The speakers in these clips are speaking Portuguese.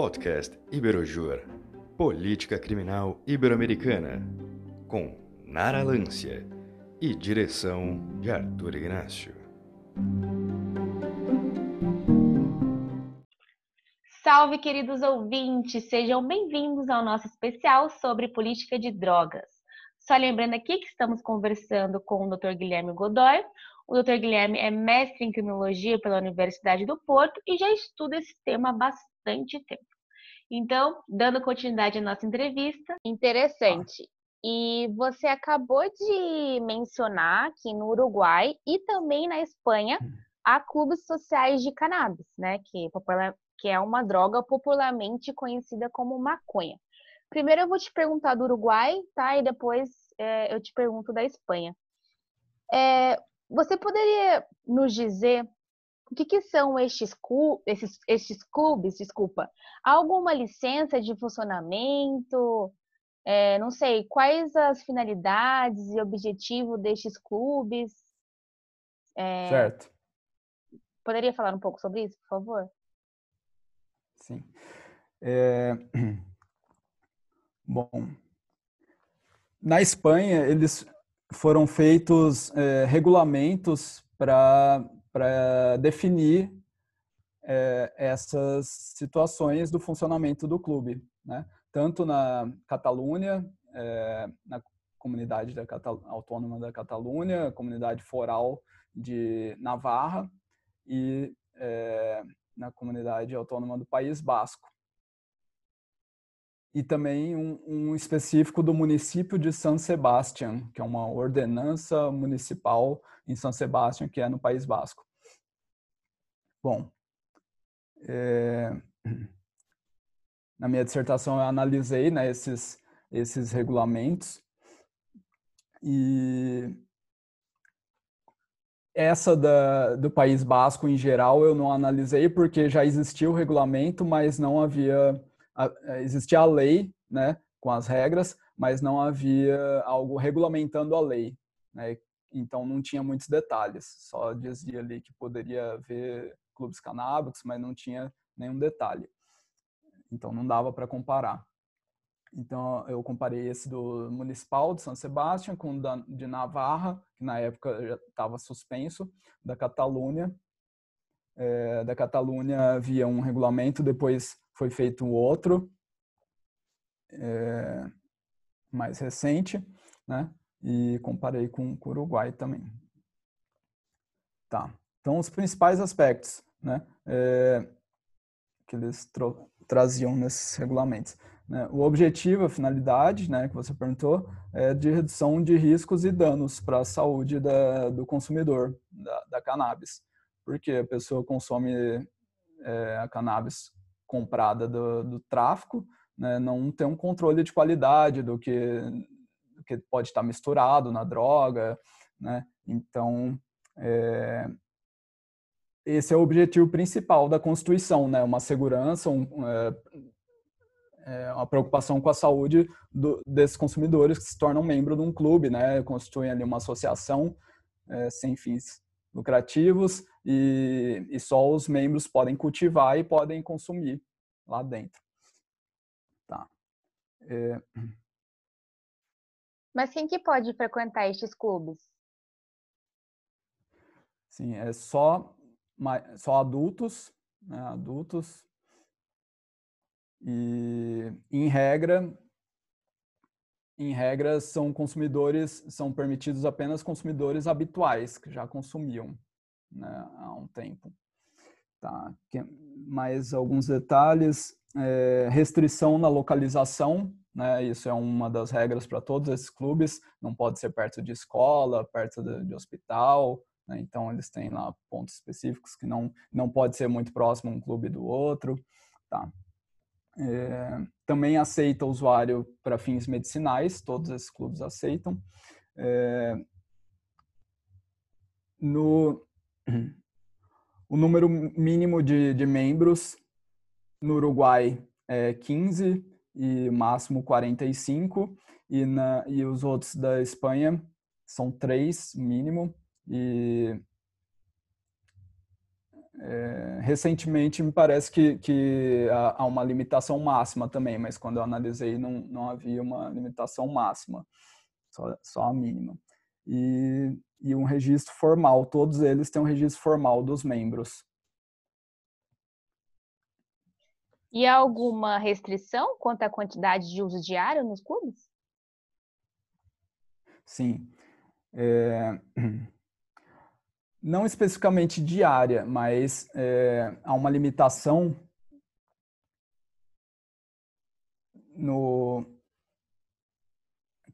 Podcast Iberojur, Política Criminal Ibero-Americana, com Nara Lância e direção de Arthur Ignacio. Salve, queridos ouvintes! Sejam bem-vindos ao nosso especial sobre política de drogas. Só lembrando aqui que estamos conversando com o Dr. Guilherme Godoy. O Dr. Guilherme é mestre em criminologia pela Universidade do Porto e já estuda esse tema há bastante tempo. Então, dando continuidade à nossa entrevista. Interessante. E você acabou de mencionar que no Uruguai e também na Espanha há clubes sociais de cannabis, né? Que, que é uma droga popularmente conhecida como maconha. Primeiro eu vou te perguntar do Uruguai, tá? E depois é, eu te pergunto da Espanha. É, você poderia nos dizer o que, que são estes, esses, estes clubes, desculpa? Alguma licença de funcionamento? É, não sei, quais as finalidades e objetivo destes clubes? É, certo. Poderia falar um pouco sobre isso, por favor? Sim. É... Bom, na Espanha eles foram feitos é, regulamentos para definir é, essas situações do funcionamento do clube, né? Tanto na Catalunha, é, na comunidade da Catal autônoma da Catalunha, comunidade foral de Navarra e é, na comunidade autônoma do País Basco e também um, um, específico do município de San Sebastián, que é uma ordenança municipal em San Sebastián, que é no País Basco. Bom, é, na minha dissertação eu analisei né, esses, esses regulamentos e essa da, do País Basco em geral eu não analisei porque já existia o regulamento, mas não havia existia a lei, né, com as regras, mas não havia algo regulamentando a lei, né? Então não tinha muitos detalhes, só dizia ali que poderia haver clubes canábicos, mas não tinha nenhum detalhe. Então não dava para comparar. Então eu comparei esse do municipal de São Sebastião com o de Navarra, que na época já estava suspenso, da Catalunha. É, da Catalunha havia um regulamento, depois foi feito outro, é, mais recente, né? E comparei com, o Uruguai também. Tá. Então, os principais aspectos, né? É, que eles traziam nesses regulamentos. Né? O objetivo, a finalidade, né, que você perguntou, é de redução de riscos e danos para a saúde da, do consumidor da, da cannabis. Porque a pessoa consome é, a cannabis comprada do, do tráfico, né, não tem um controle de qualidade do que, que pode estar misturado na droga, né? Então, é, esse é o objetivo principal da Constituição, né? Uma segurança, um, é, é, uma preocupação com a saúde do, desses consumidores que se tornam membro de um clube, né? Constituem ali uma associação é, sem fins lucrativos e, e só os membros podem cultivar e podem consumir lá dentro. Tá. É... Mas quem que pode frequentar estes clubes? Sim, é só, só adultos, né, adultos. E, em regra, em regra, são consumidores, são permitidos apenas consumidores habituais, que já consumiam né, há um tempo. Tá. Mais alguns detalhes. É, restrição na localização, né? Isso é uma das regras para todos esses clubes. Não pode ser perto de escola, perto de, de hospital. Né? Então eles têm lá pontos específicos que não não pode ser muito próximo um clube do outro. Tá. É, também aceita usuário para fins medicinais. Todos esses clubes aceitam. É, no o número mínimo de, de membros no Uruguai é 15 e máximo 45, e, na, e os outros da Espanha são três mínimo, e é, recentemente me parece que, que há uma limitação máxima também, mas quando eu analisei não, não havia uma limitação máxima, só, só a mínima. E, e um registro formal, todos eles têm um registro formal dos membros. E há alguma restrição quanto à quantidade de uso diário nos clubes? Sim. É... Não especificamente diária, mas é, há uma limitação no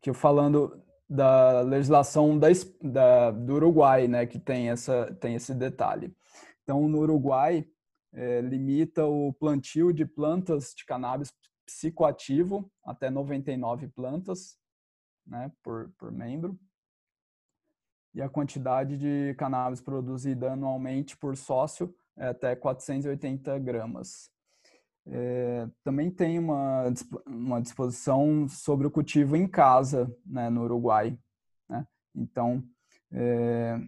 que eu falando da legislação da, da, do Uruguai, né, que tem essa tem esse detalhe. Então, no Uruguai é, limita o plantio de plantas de cannabis psicoativo até 99 plantas, né, por, por membro e a quantidade de cannabis produzida anualmente por sócio é até 480 gramas. É, também tem uma, uma disposição sobre o cultivo em casa né, no Uruguai. Né? Então, é,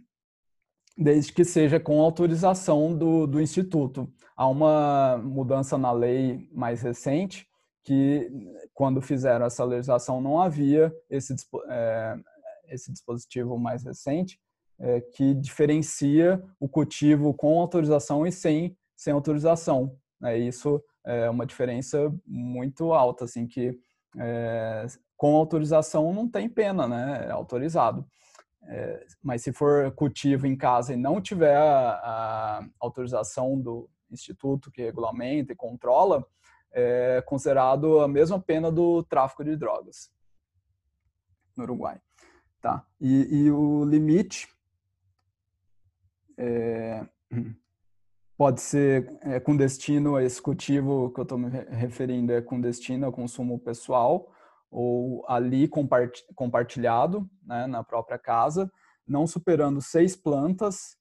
desde que seja com autorização do, do Instituto. Há uma mudança na lei mais recente que, quando fizeram essa legislação, não havia esse, é, esse dispositivo mais recente, que diferencia o cultivo com autorização e sem, sem autorização. Né? Isso é uma diferença muito alta, assim, que é, com autorização não tem pena, né? É autorizado. É, mas se for cultivo em casa e não tiver a, a autorização do instituto que regulamenta e controla, é considerado a mesma pena do tráfico de drogas no Uruguai. Tá? E, e o limite é, pode ser é, com destino cultivo que eu estou me referindo, é com destino ao consumo pessoal ou ali compartilhado né, na própria casa, não superando seis plantas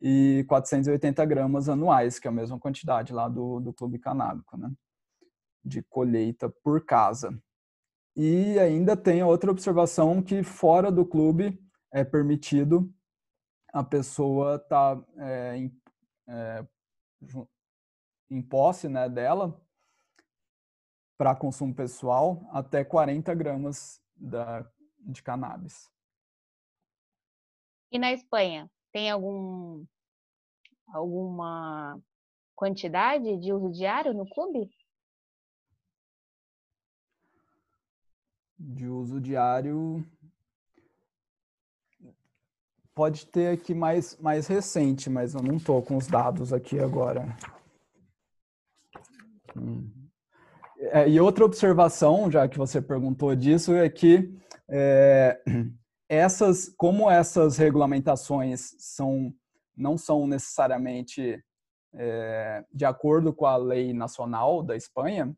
e 480 gramas anuais, que é a mesma quantidade lá do, do clube canábico, né, de colheita por casa. E ainda tem outra observação que fora do clube é permitido a pessoa tá, é, em, é, em posse né, dela para consumo pessoal até 40 gramas da, de cannabis. E na Espanha, tem algum, alguma quantidade de uso diário no clube? de uso diário pode ter aqui mais, mais recente, mas eu não estou com os dados aqui agora. Hum. É, e outra observação, já que você perguntou disso, é que é, essas, como essas regulamentações são, não são necessariamente é, de acordo com a lei nacional da Espanha,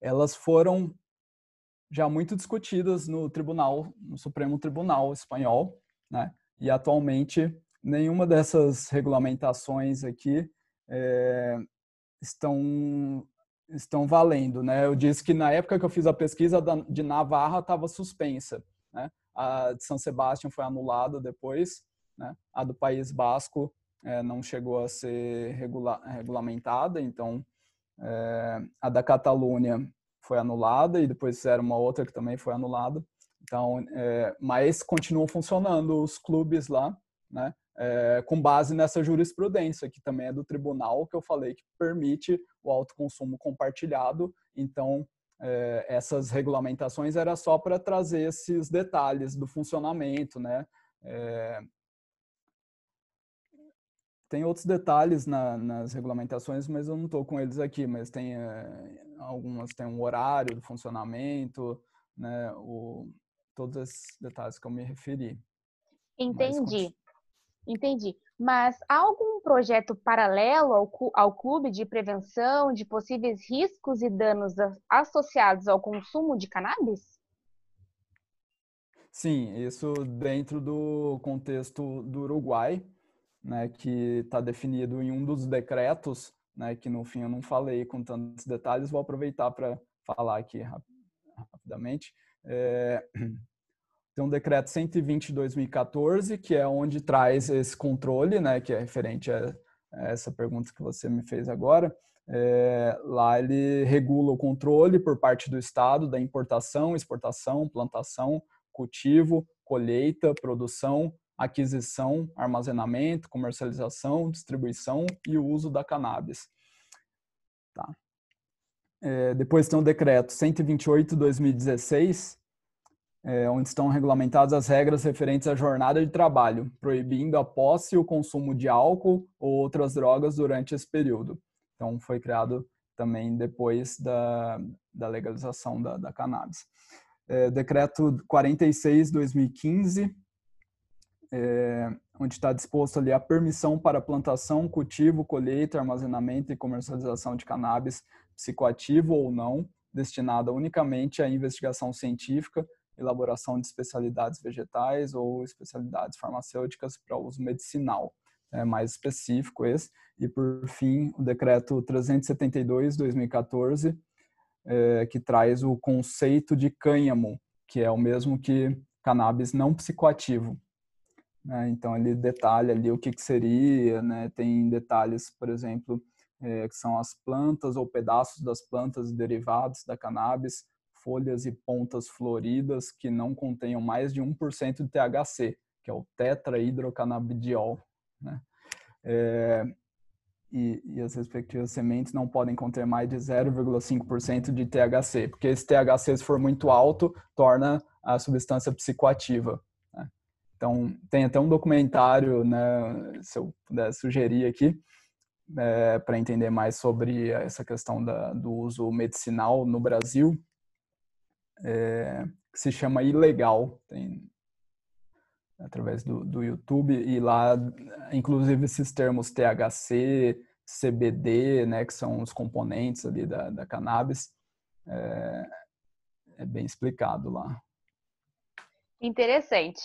elas foram já muito discutidas no tribunal, no Supremo Tribunal espanhol, né? E atualmente nenhuma dessas regulamentações aqui é, estão estão valendo, né? Eu disse que na época que eu fiz a pesquisa de Navarra estava suspensa, né? A de São Sebastião foi anulada depois, né? A do País Basco é, não chegou a ser regula regulamentada, então é, a da Catalunha foi anulada e depois fizeram uma outra que também foi anulada. Então, é, mas continuam funcionando os clubes lá, né? É, com base nessa jurisprudência, que também é do tribunal, que eu falei que permite o autoconsumo compartilhado. Então, é, essas regulamentações era só para trazer esses detalhes do funcionamento, né? É, tem outros detalhes na, nas regulamentações, mas eu não estou com eles aqui, mas tem é, algumas tem um horário do funcionamento, né, o, todos esses detalhes que eu me referi. Entendi, entendi. Mas há algum projeto paralelo ao, ao clube de prevenção de possíveis riscos e danos associados ao consumo de cannabis? Sim, isso dentro do contexto do Uruguai, né, que está definido em um dos decretos, né, que no fim eu não falei com tantos detalhes, vou aproveitar para falar aqui rapidamente. É, tem um decreto 120 de 2014, que é onde traz esse controle, né, que é referente a, essa pergunta que você me fez agora, é, lá ele regula o controle por parte do Estado da importação, exportação, plantação, cultivo, colheita, produção, aquisição, armazenamento, comercialização, distribuição e uso da cannabis. Tá. É, depois tem o decreto 128/2016, é, onde estão regulamentadas as regras referentes à jornada de trabalho, proibindo a posse e o consumo de álcool ou outras drogas durante esse período. Então, foi criado também depois da, da legalização da, da cannabis. É, decreto 46/2015 é, onde está disposto ali a permissão para plantação, cultivo, colheita, armazenamento e comercialização de cannabis psicoativo ou não, destinada unicamente à investigação científica, elaboração de especialidades vegetais ou especialidades farmacêuticas para uso medicinal. É mais específico esse. E, por fim, o decreto 372-2014, é, que traz o conceito de cânhamo, que é o mesmo que cannabis não psicoativo. Né? Então ele detalha ali o que, que seria, né? tem detalhes, por exemplo, é, que são as plantas ou pedaços das plantas derivados da cannabis, folhas e pontas floridas que não contenham mais de 1% de THC, que é o tetrahidrocannabidiol. Né? É, e, e, as respectivas sementes não podem conter mais de 0,5% de THC, porque esse THC, se for muito alto, torna a substância psicoativa. Então, tem até um documentário, né, se eu puder sugerir aqui, é, para entender mais sobre essa questão da, do uso medicinal no Brasil, é, que se chama Ilegal, tem através do, do YouTube, e lá, inclusive, esses termos THC, CBD, né, que são os componentes ali da, da cannabis, é, é bem explicado lá. Interessante.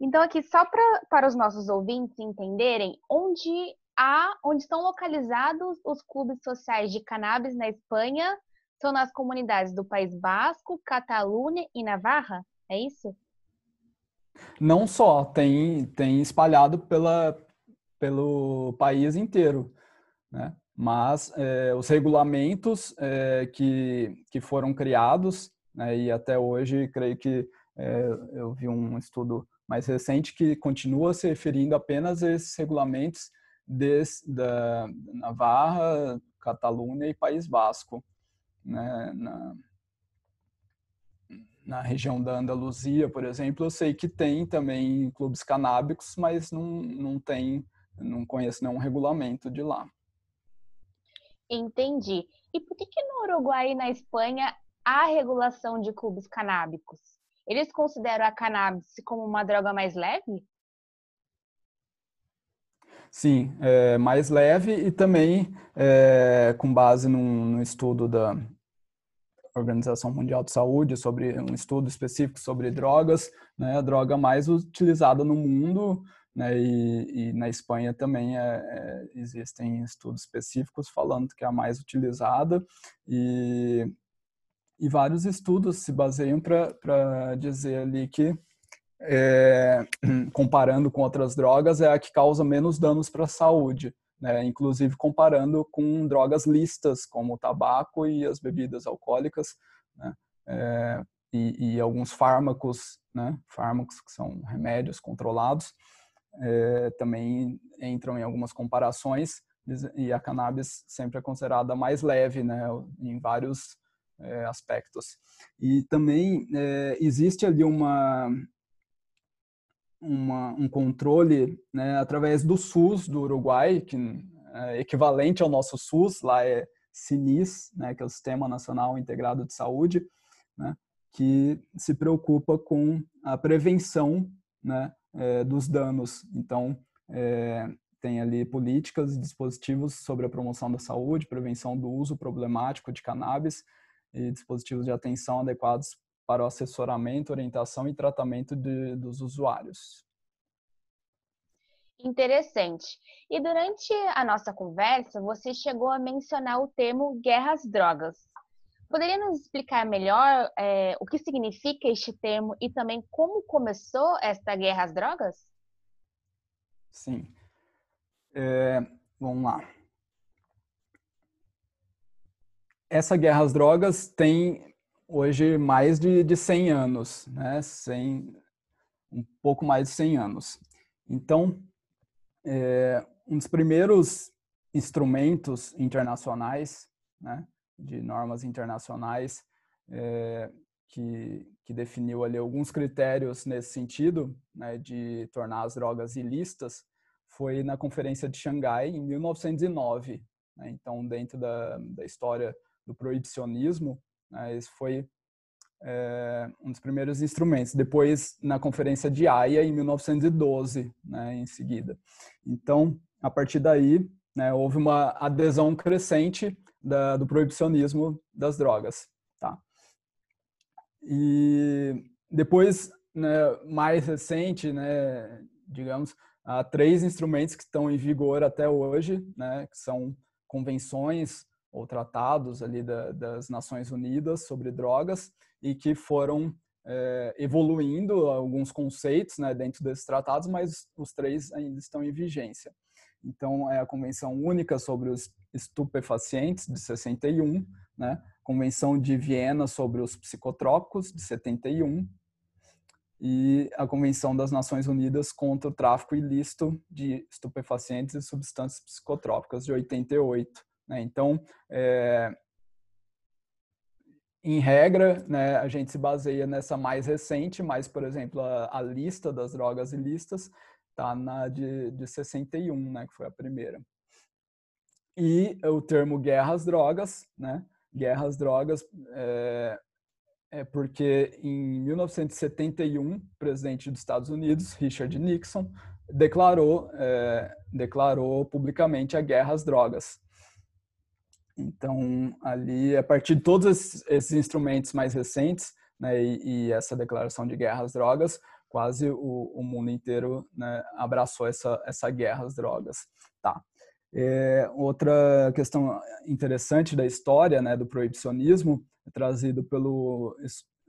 Então, aqui, só pra, para os nossos ouvintes entenderem, onde há, onde estão localizados os clubes sociais de cannabis na Espanha são nas comunidades do País Basco, Catalunha e Navarra? É isso? Não só, tem, tem espalhado pela, pelo país inteiro, né? Mas é, os regulamentos é, que, que foram criados, né, e até hoje, creio que é, eu vi um estudo mais recente que continua se referindo apenas a esses regulamentos des, da Navarra, Catalunha e País Basco. Né? Na, na região da Andaluzia, por exemplo, eu sei que tem também clubes canábicos, mas não, não tem, não conheço nenhum regulamento de lá. Entendi. E por que, que no Uruguai e na Espanha há regulação de clubes canábicos? Eles consideram a cannabis como uma droga mais leve? Sim, é mais leve e também é, com base num, num, estudo da Organização Mundial de Saúde sobre um estudo específico sobre drogas, né, a droga mais utilizada no mundo, né, e, e na Espanha também é, é, existem estudos específicos falando que é a mais utilizada e e vários estudos se baseiam para dizer ali que, é, comparando com outras drogas, é a que causa menos danos para a saúde, né? inclusive comparando com drogas listas, como o tabaco e as bebidas alcoólicas, né? é, e, e, alguns fármacos, né? fármacos que são remédios controlados, é, também entram em algumas comparações, e a cannabis sempre é considerada mais leve, né? em vários é, aspectos. E também é, existe ali uma, uma, um controle né, através do SUS do Uruguai, que é equivalente ao nosso SUS, lá é SINIS, né, que é o Sistema Nacional Integrado de Saúde, né, que se preocupa com a prevenção né, é, dos danos. Então, é, tem ali políticas e dispositivos sobre a promoção da saúde, prevenção do uso problemático de cannabis e dispositivos de atenção adequados para o assessoramento, orientação e tratamento de, dos usuários. Interessante. E durante a nossa conversa, você chegou a mencionar o termo guerra às drogas. Poderia nos explicar melhor é, o que significa este termo e também como começou esta guerra às drogas? Sim. É, vamos lá. Essa guerra às drogas tem hoje mais de, de 100 anos, né? 100, um pouco mais de 100 anos. Então, é, um dos primeiros instrumentos internacionais, né, de normas internacionais, é, que, que, definiu ali alguns critérios nesse sentido, né, de tornar as drogas ilícitas, foi na Conferência de Xangai, em 1909. Né? Então, dentro da, da história do proibicionismo, né, esse foi é, um dos primeiros instrumentos. Depois, na Conferência de Haia, em 1912, né, em seguida. Então, a partir daí, né, houve uma adesão crescente da, do proibicionismo das drogas. Tá? E depois, né, mais recente, né, digamos, há três instrumentos que estão em vigor até hoje, né, que são convenções ou tratados ali da, das Nações Unidas sobre drogas e que foram é, evoluindo alguns conceitos né, dentro desses tratados, mas os três ainda estão em vigência. Então, é a Convenção Única sobre os Estupefacientes, de 61, né? Convenção de Viena sobre os Psicotrópicos, de 71, e a Convenção das Nações Unidas contra o Tráfico Ilícito de Estupefacientes e Substâncias Psicotrópicas, de 88. Né? Então, é, em regra, né, a gente se baseia nessa mais recente, mas, por exemplo, a, a lista das drogas ilícitas está na de, de 61, né, que foi a primeira. E o termo guerra às drogas, né, guerra às drogas, é, é porque em 1971, o presidente dos Estados Unidos, Richard Nixon, declarou, é, declarou publicamente a guerra às drogas. Então, ali, a partir de todos esses instrumentos mais recentes, né, e, e, essa declaração de guerra às drogas, quase o, o mundo inteiro né, abraçou essa, essa guerra às drogas. Tá. É, outra questão interessante da história né, do proibicionismo é trazido pelo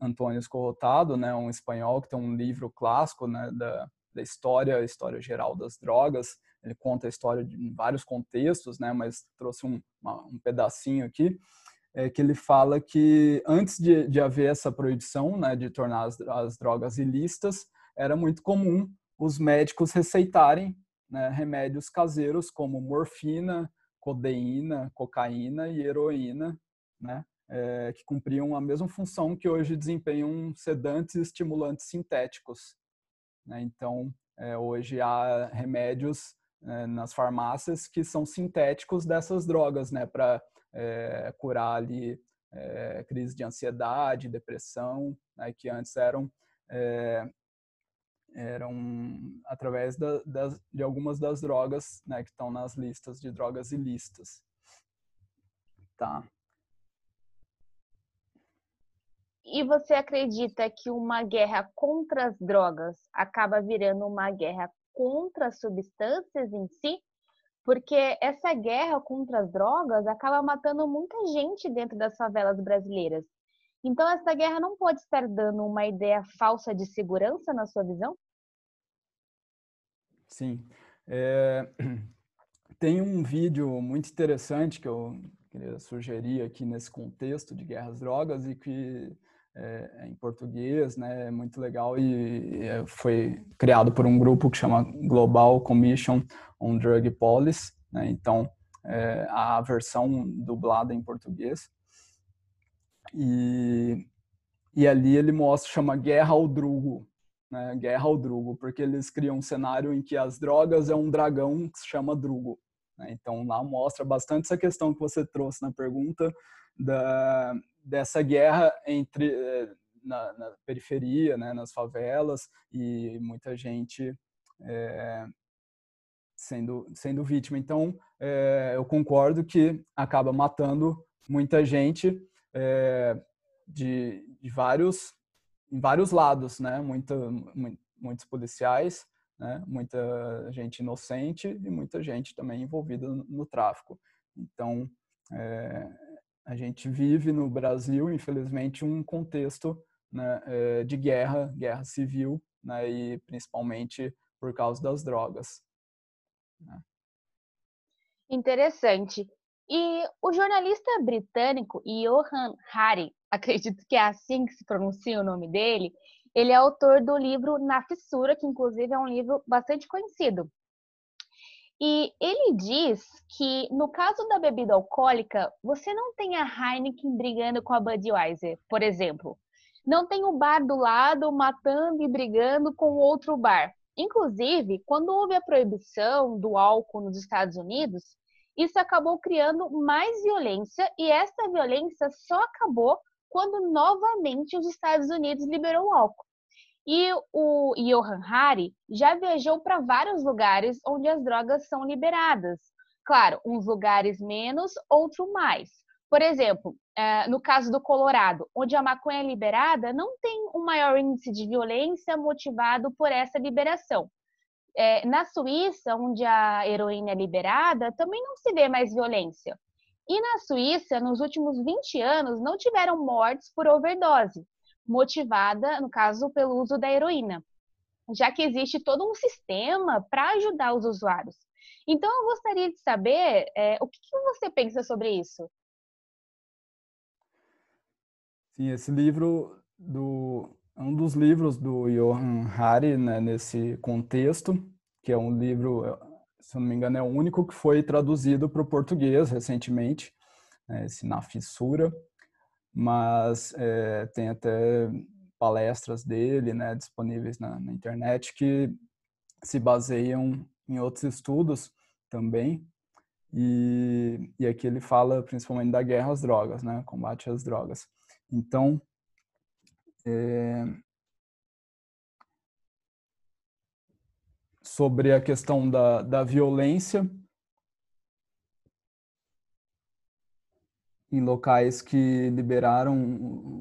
Antônio Escorrotado, né, um espanhol que tem um livro clássico né, da, da história, história geral das drogas. Ele conta a história de, em vários contextos, né, mas trouxe um, uma, um pedacinho aqui é que ele fala que antes de, de haver essa proibição, né, de tornar as, as, drogas ilícitas, era muito comum os médicos receitarem né, remédios caseiros como morfina, codeína, cocaína e heroína, né, é, que cumpriam a mesma função que hoje desempenham sedantes e estimulantes sintéticos. Né? Então, é, hoje há remédios é, nas farmácias que são sintéticos dessas drogas, né, para é, curar ali é, crise de ansiedade, depressão, né, que antes eram é, eram através da, das, de algumas das drogas né, que estão nas listas de drogas ilícitas. Tá. E você acredita que uma guerra contra as drogas acaba virando uma guerra contra as substâncias em si? porque essa guerra contra as drogas acaba matando muita gente dentro das favelas brasileiras. Então, essa guerra não pode estar dando uma ideia falsa de segurança, na sua visão? Sim. É... Tem um vídeo muito interessante que eu queria sugerir aqui nesse contexto de guerras drogas e que é, em português, né? É muito legal e é, foi criado por um grupo que chama Global Commission on Drug Policy, né? Então, é, a versão dublada em português. E, e ali ele mostra, chama Guerra ao Drugo, né? Guerra ao Drugo, porque eles criam um cenário em que as drogas é um dragão que se chama Drugo. Né? Então, lá mostra bastante essa questão que você trouxe na pergunta da, dessa guerra entre eh, na, na periferia, né, nas favelas e muita gente é, sendo sendo vítima. Então, é, eu concordo que acaba matando muita gente é, de, de vários em vários lados, né? Muita, muitos policiais, né? Muita gente inocente e muita gente também envolvida no, no tráfico. Então, é, a gente vive no Brasil, infelizmente, um contexto né, eh, de guerra, guerra civil, né, e principalmente por causa das drogas. Né. Interessante. E o jornalista britânico Johan Hari, acredito que é assim que se pronuncia o nome dele, ele é autor do livro Na Fissura, que inclusive é um livro bastante conhecido. E ele diz que no caso da bebida alcoólica, você não tem a Heineken brigando com a Budweiser, por exemplo. Não tem o bar do lado matando e brigando com outro bar. Inclusive, quando houve a proibição do álcool nos Estados Unidos, isso acabou criando mais violência e essa violência só acabou quando novamente os Estados Unidos liberou o álcool. E o Johan Hari já viajou para vários lugares onde as drogas são liberadas. Claro, uns lugares menos, outros mais. Por exemplo, eh, no caso do Colorado, onde a maconha é liberada, não tem um maior índice de violência motivado por essa liberação. É, na Suíça, onde a heroína é liberada, também não se vê mais violência. E na Suíça, nos últimos 20 anos, não tiveram mortes por overdose, motivada, no caso, pelo uso da heroína, já que existe todo um sistema para ajudar os usuários. Então, eu gostaria de saber é, o que, que você pensa sobre isso. Sim, esse livro do é um dos livros do Johan Hari né, nesse contexto, que é um livro, se não me engano, é o único que foi traduzido para o português recentemente, né, esse Na Fissura, mas é, tem até palestras dele né, disponíveis na, na internet que se baseiam em outros estudos também, e, e aqui ele fala principalmente da guerra às drogas, né, combate às drogas. Então, é, sobre a questão da, da violência em locais que liberaram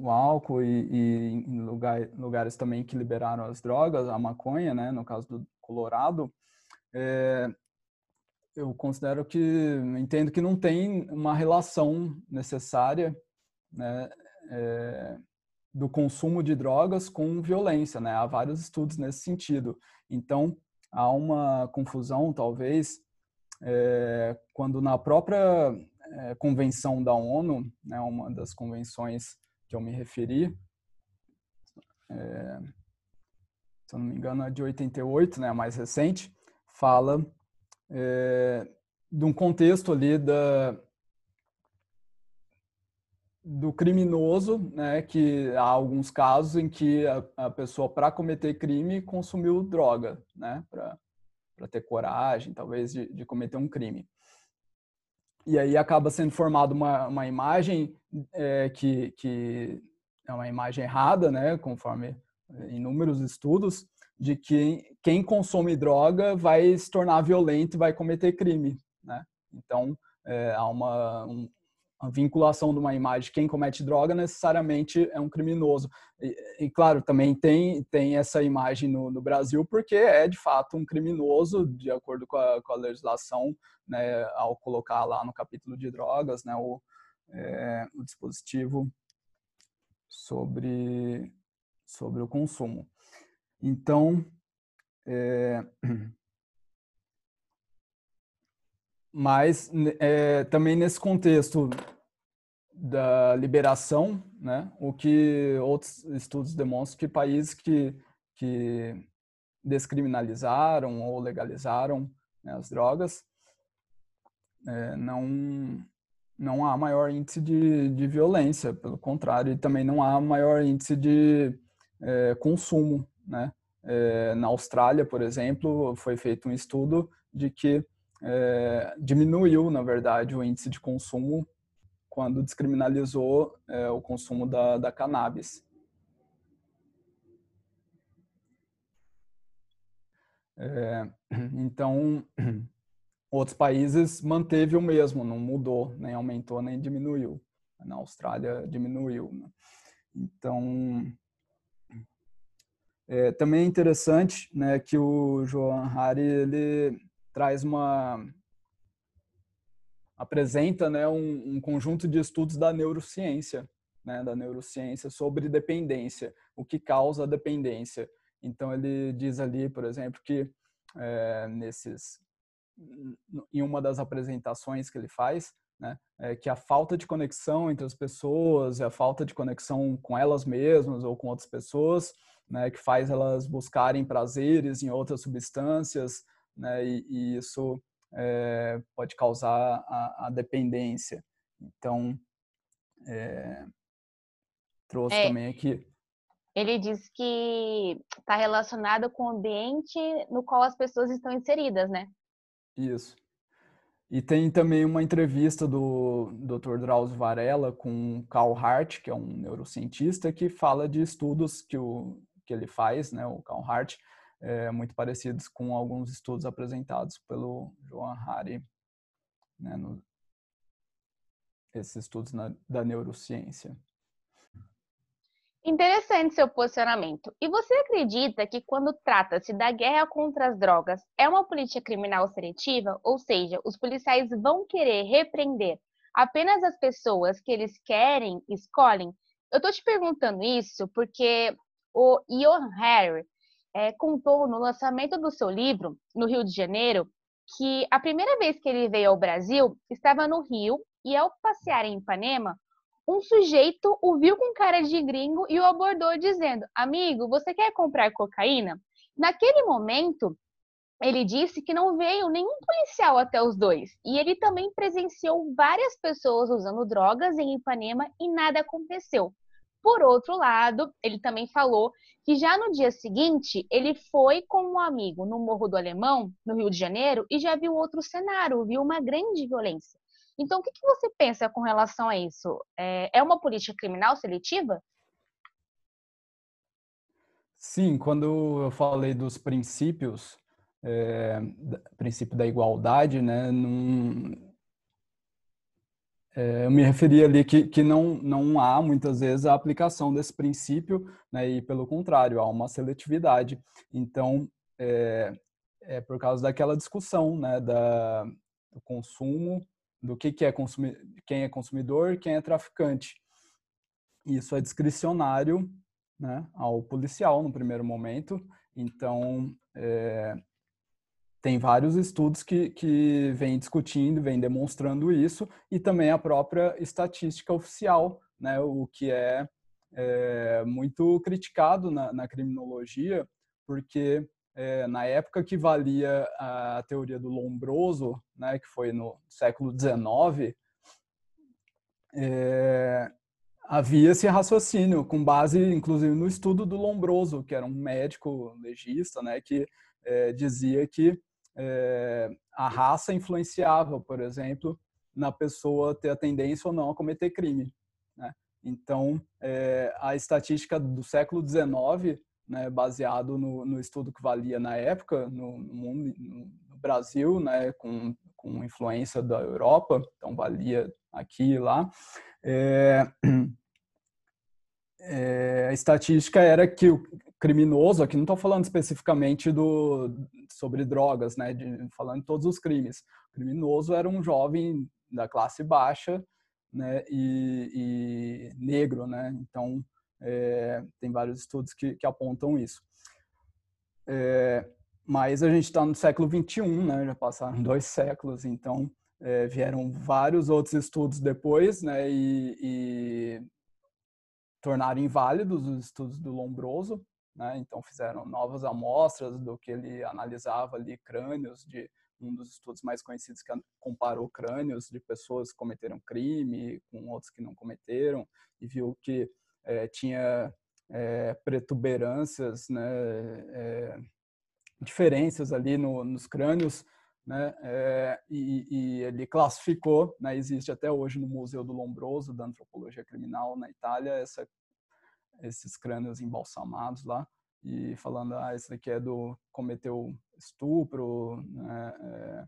o álcool e, e em lugar, lugares também que liberaram as drogas, a maconha, né, no caso do Colorado, é, eu considero que, entendo que não tem uma relação necessária, né, é, do consumo de drogas com violência, né? Há vários estudos nesse sentido. Então, há uma confusão, talvez, é, quando na própria é, convenção da ONU, né, uma das convenções que eu me referi, é, se eu não me engano, é de 88, né, a mais recente, fala é, de um contexto ali da, do criminoso, né, que há alguns casos em que a, a pessoa para cometer crime consumiu droga, né, para ter coragem, talvez de, de, cometer um crime. E aí acaba sendo formada uma, uma imagem é, que, que é uma imagem errada, né, conforme inúmeros estudos, de que quem consome droga vai se tornar violento e vai cometer crime, né? Então é, há uma, um, a vinculação de uma imagem quem comete droga necessariamente é um criminoso. E, e claro, também tem, tem essa imagem no, no, Brasil porque é de fato um criminoso, de acordo com a, com a legislação, né, ao colocar lá no capítulo de drogas né, o, é, o dispositivo sobre, sobre o consumo. Então, é, Mas é, também nesse contexto da liberação, né, o que outros estudos demonstram que países que, que descriminalizaram ou legalizaram né, as drogas é, não não há maior índice de, de violência, pelo contrário, e também não há maior índice de é, consumo, né? É, na Austrália, por exemplo, foi feito um estudo de que é, diminuiu, na verdade, o índice de consumo quando descriminalizou é, o consumo da, da cannabis. É, então, outros países manteve o mesmo, não mudou, nem aumentou, nem diminuiu. Na Austrália diminuiu. Né? Então, é, também é interessante né, que o João Hari ele traz uma apresenta né, um, um, conjunto de estudos da neurociência, né, da neurociência sobre dependência, o que causa a dependência. Então ele diz ali, por exemplo, que é, nesses em uma das apresentações que ele faz, né, é que a falta de conexão entre as pessoas, a falta de conexão com elas mesmas ou com outras pessoas, né, que faz elas buscarem prazeres em outras substâncias, né, e, e isso é, pode causar a, a, dependência. Então, é, trouxe é, também aqui. Ele diz que está relacionado com o ambiente no qual as pessoas estão inseridas, né? Isso. E tem também uma entrevista do Dr. Drauzio Varela com Carl Hart, que é um neurocientista, que fala de estudos que, o, que ele faz, né, o Carl Hart, é, muito parecidos com alguns estudos apresentados pelo Joan Hari, né, no, esses estudos na, da neurociência. Interessante seu posicionamento. E você acredita que quando trata-se da guerra contra as drogas, é uma política criminal seletiva? Ou seja, os policiais vão querer repreender apenas as pessoas que eles querem, escolhem? Eu estou te perguntando isso porque o Ian Harry é, contou no lançamento do seu livro, no Rio de Janeiro, que a primeira vez que ele veio ao Brasil estava no Rio e, ao passear em Ipanema, um sujeito o viu com cara de gringo e o abordou dizendo: Amigo, você quer comprar cocaína? Naquele momento, ele disse que não veio nenhum policial até os dois. E ele também presenciou várias pessoas usando drogas em Ipanema e nada aconteceu. Por outro lado, ele também falou que já no dia seguinte ele foi com um amigo no Morro do Alemão, no Rio de Janeiro, e já viu outro cenário, viu uma grande violência. Então, o que, que você pensa com relação a isso? É, é uma política criminal seletiva? Sim, quando eu falei dos princípios, é, princípio da igualdade, né, num, é, eu me referi ali que, que não, não há muitas vezes a aplicação desse princípio, né, e pelo contrário, há uma seletividade. Então, é, é por causa daquela discussão né, da, do consumo do que, que é consumidor, quem é consumidor, quem é traficante. Isso é discricionário né, ao policial no primeiro momento. Então, é, tem vários estudos que, que vêm discutindo, vêm demonstrando isso, e também a própria estatística oficial, né, o que é, é muito criticado na, na criminologia, porque é, na época que valia a teoria do Lombroso, né, que foi no século XIX, é, havia esse raciocínio com base, inclusive, no estudo do Lombroso, que era um médico legista, né, que é, dizia que é, a raça influenciava, por exemplo, na pessoa ter a tendência ou não a cometer crime. Né? Então, é, a estatística do século XIX né, baseado no, no, estudo que valia na época no, no mundo, no Brasil, né, com, com influência da Europa, então valia aqui e lá. É, é, a estatística era que criminoso, aqui não estou falando especificamente do, sobre drogas, né, de, falando de todos os crimes. O criminoso era um jovem da classe baixa, né, e, e negro, né, então é, tem vários estudos que, que apontam isso. É, mas a gente está no século 21, né? Já passaram dois séculos, então é, vieram vários outros estudos depois, né? E, e tornaram inválidos os estudos do Lombroso, né? Então fizeram novas amostras do que ele analisava ali crânios de um dos estudos mais conhecidos que comparou crânios de pessoas que cometeram crime com outros que não cometeram e viu que é, tinha é, né, é, diferenças ali no, nos crânios, né, é, e, e, ele classificou, né, existe até hoje no Museu do Lombroso, da Antropologia Criminal na Itália, essa, esses crânios embalsamados lá, e falando, ah, esse daqui é do, cometeu estupro, né, é,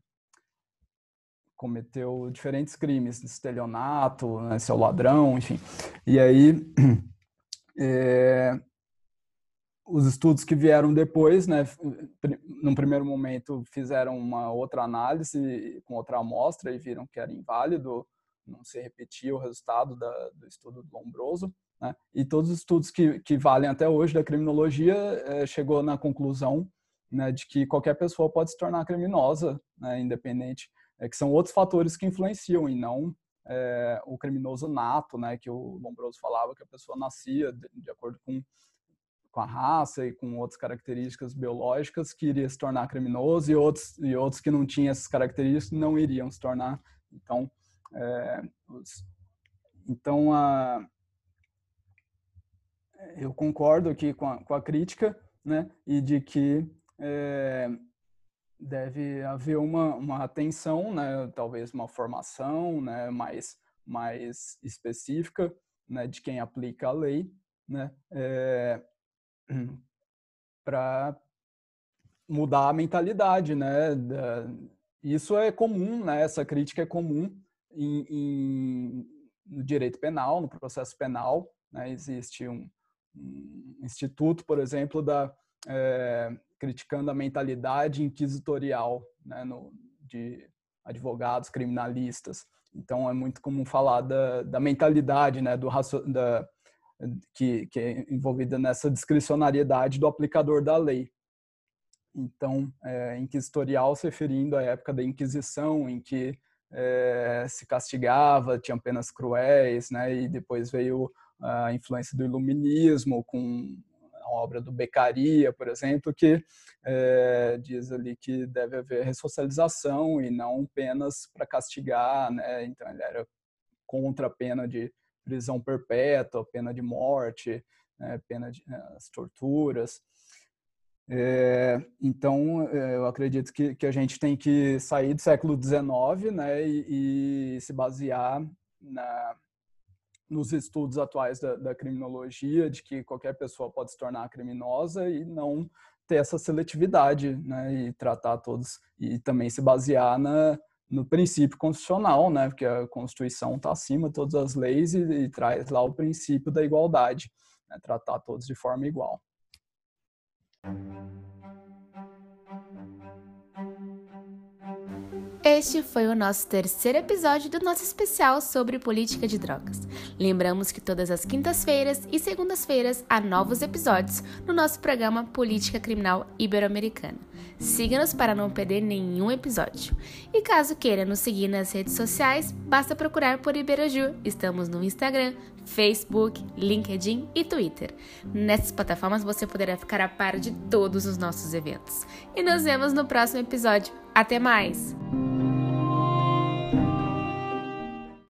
cometeu diferentes crimes, estelionato, né, seu ladrão, enfim. E aí, é, os estudos que vieram depois, né, num primeiro momento fizeram uma outra análise com outra amostra e viram que era inválido, não se repetia o resultado da, do estudo do Lombroso. Né? E todos os estudos que, que valem até hoje da criminologia é, chegou na conclusão né, de que qualquer pessoa pode se tornar criminosa, né, independente, é, que são outros fatores que influenciam e não é, o criminoso nato, né, que o Lombroso falava que a pessoa nascia de, de acordo com com a raça e com outras características biológicas que iria se tornar criminoso e outros e outros que não tinham essas características não iriam se tornar então é, os, então a eu concordo aqui com a, com a crítica né e de que é, deve haver uma, uma atenção né talvez uma formação né mais mais específica né de quem aplica a lei né é, para mudar a mentalidade, né? Isso é comum, né? Essa crítica é comum em, em, no direito penal, no processo penal. Né? Existe um, instituto, por exemplo, da é, criticando a mentalidade inquisitorial né? no, de advogados criminalistas. Então é muito comum falar da, da mentalidade, né? Do da que, que é envolvida nessa discricionariedade do aplicador da lei. Então, é, inquisitorial se referindo à época da Inquisição, em que é, se castigava, tinha penas cruéis, né? E depois veio a influência do Iluminismo com a obra do Beccaria, por exemplo, que é, diz ali que deve haver ressocialização e não penas para castigar, né? Então ele era contra a pena de prisão perpétua, pena de morte, né, pena de né, as torturas. É, então, é, eu acredito que, que a gente tem que sair do século XIX né, e, e se basear na, nos estudos atuais da, da, criminologia, de que qualquer pessoa pode se tornar criminosa e não ter essa seletividade né, e tratar todos, e também se basear na, no princípio constitucional, né? Porque a Constituição está acima de todas as leis e, e, traz lá o princípio da igualdade, né? tratar todos de forma igual. Este foi o nosso terceiro episódio do nosso especial sobre política de drogas. Lembramos que todas as quintas-feiras e segundas-feiras há novos episódios no nosso programa Política Criminal Ibero-Americana. Siga-nos para não perder nenhum episódio. E caso queira nos seguir nas redes sociais, basta procurar por Iberaju. Estamos no Instagram, Facebook, LinkedIn e Twitter. Nessas plataformas você poderá ficar a par de todos os nossos eventos. E nos vemos no próximo episódio. Até mais!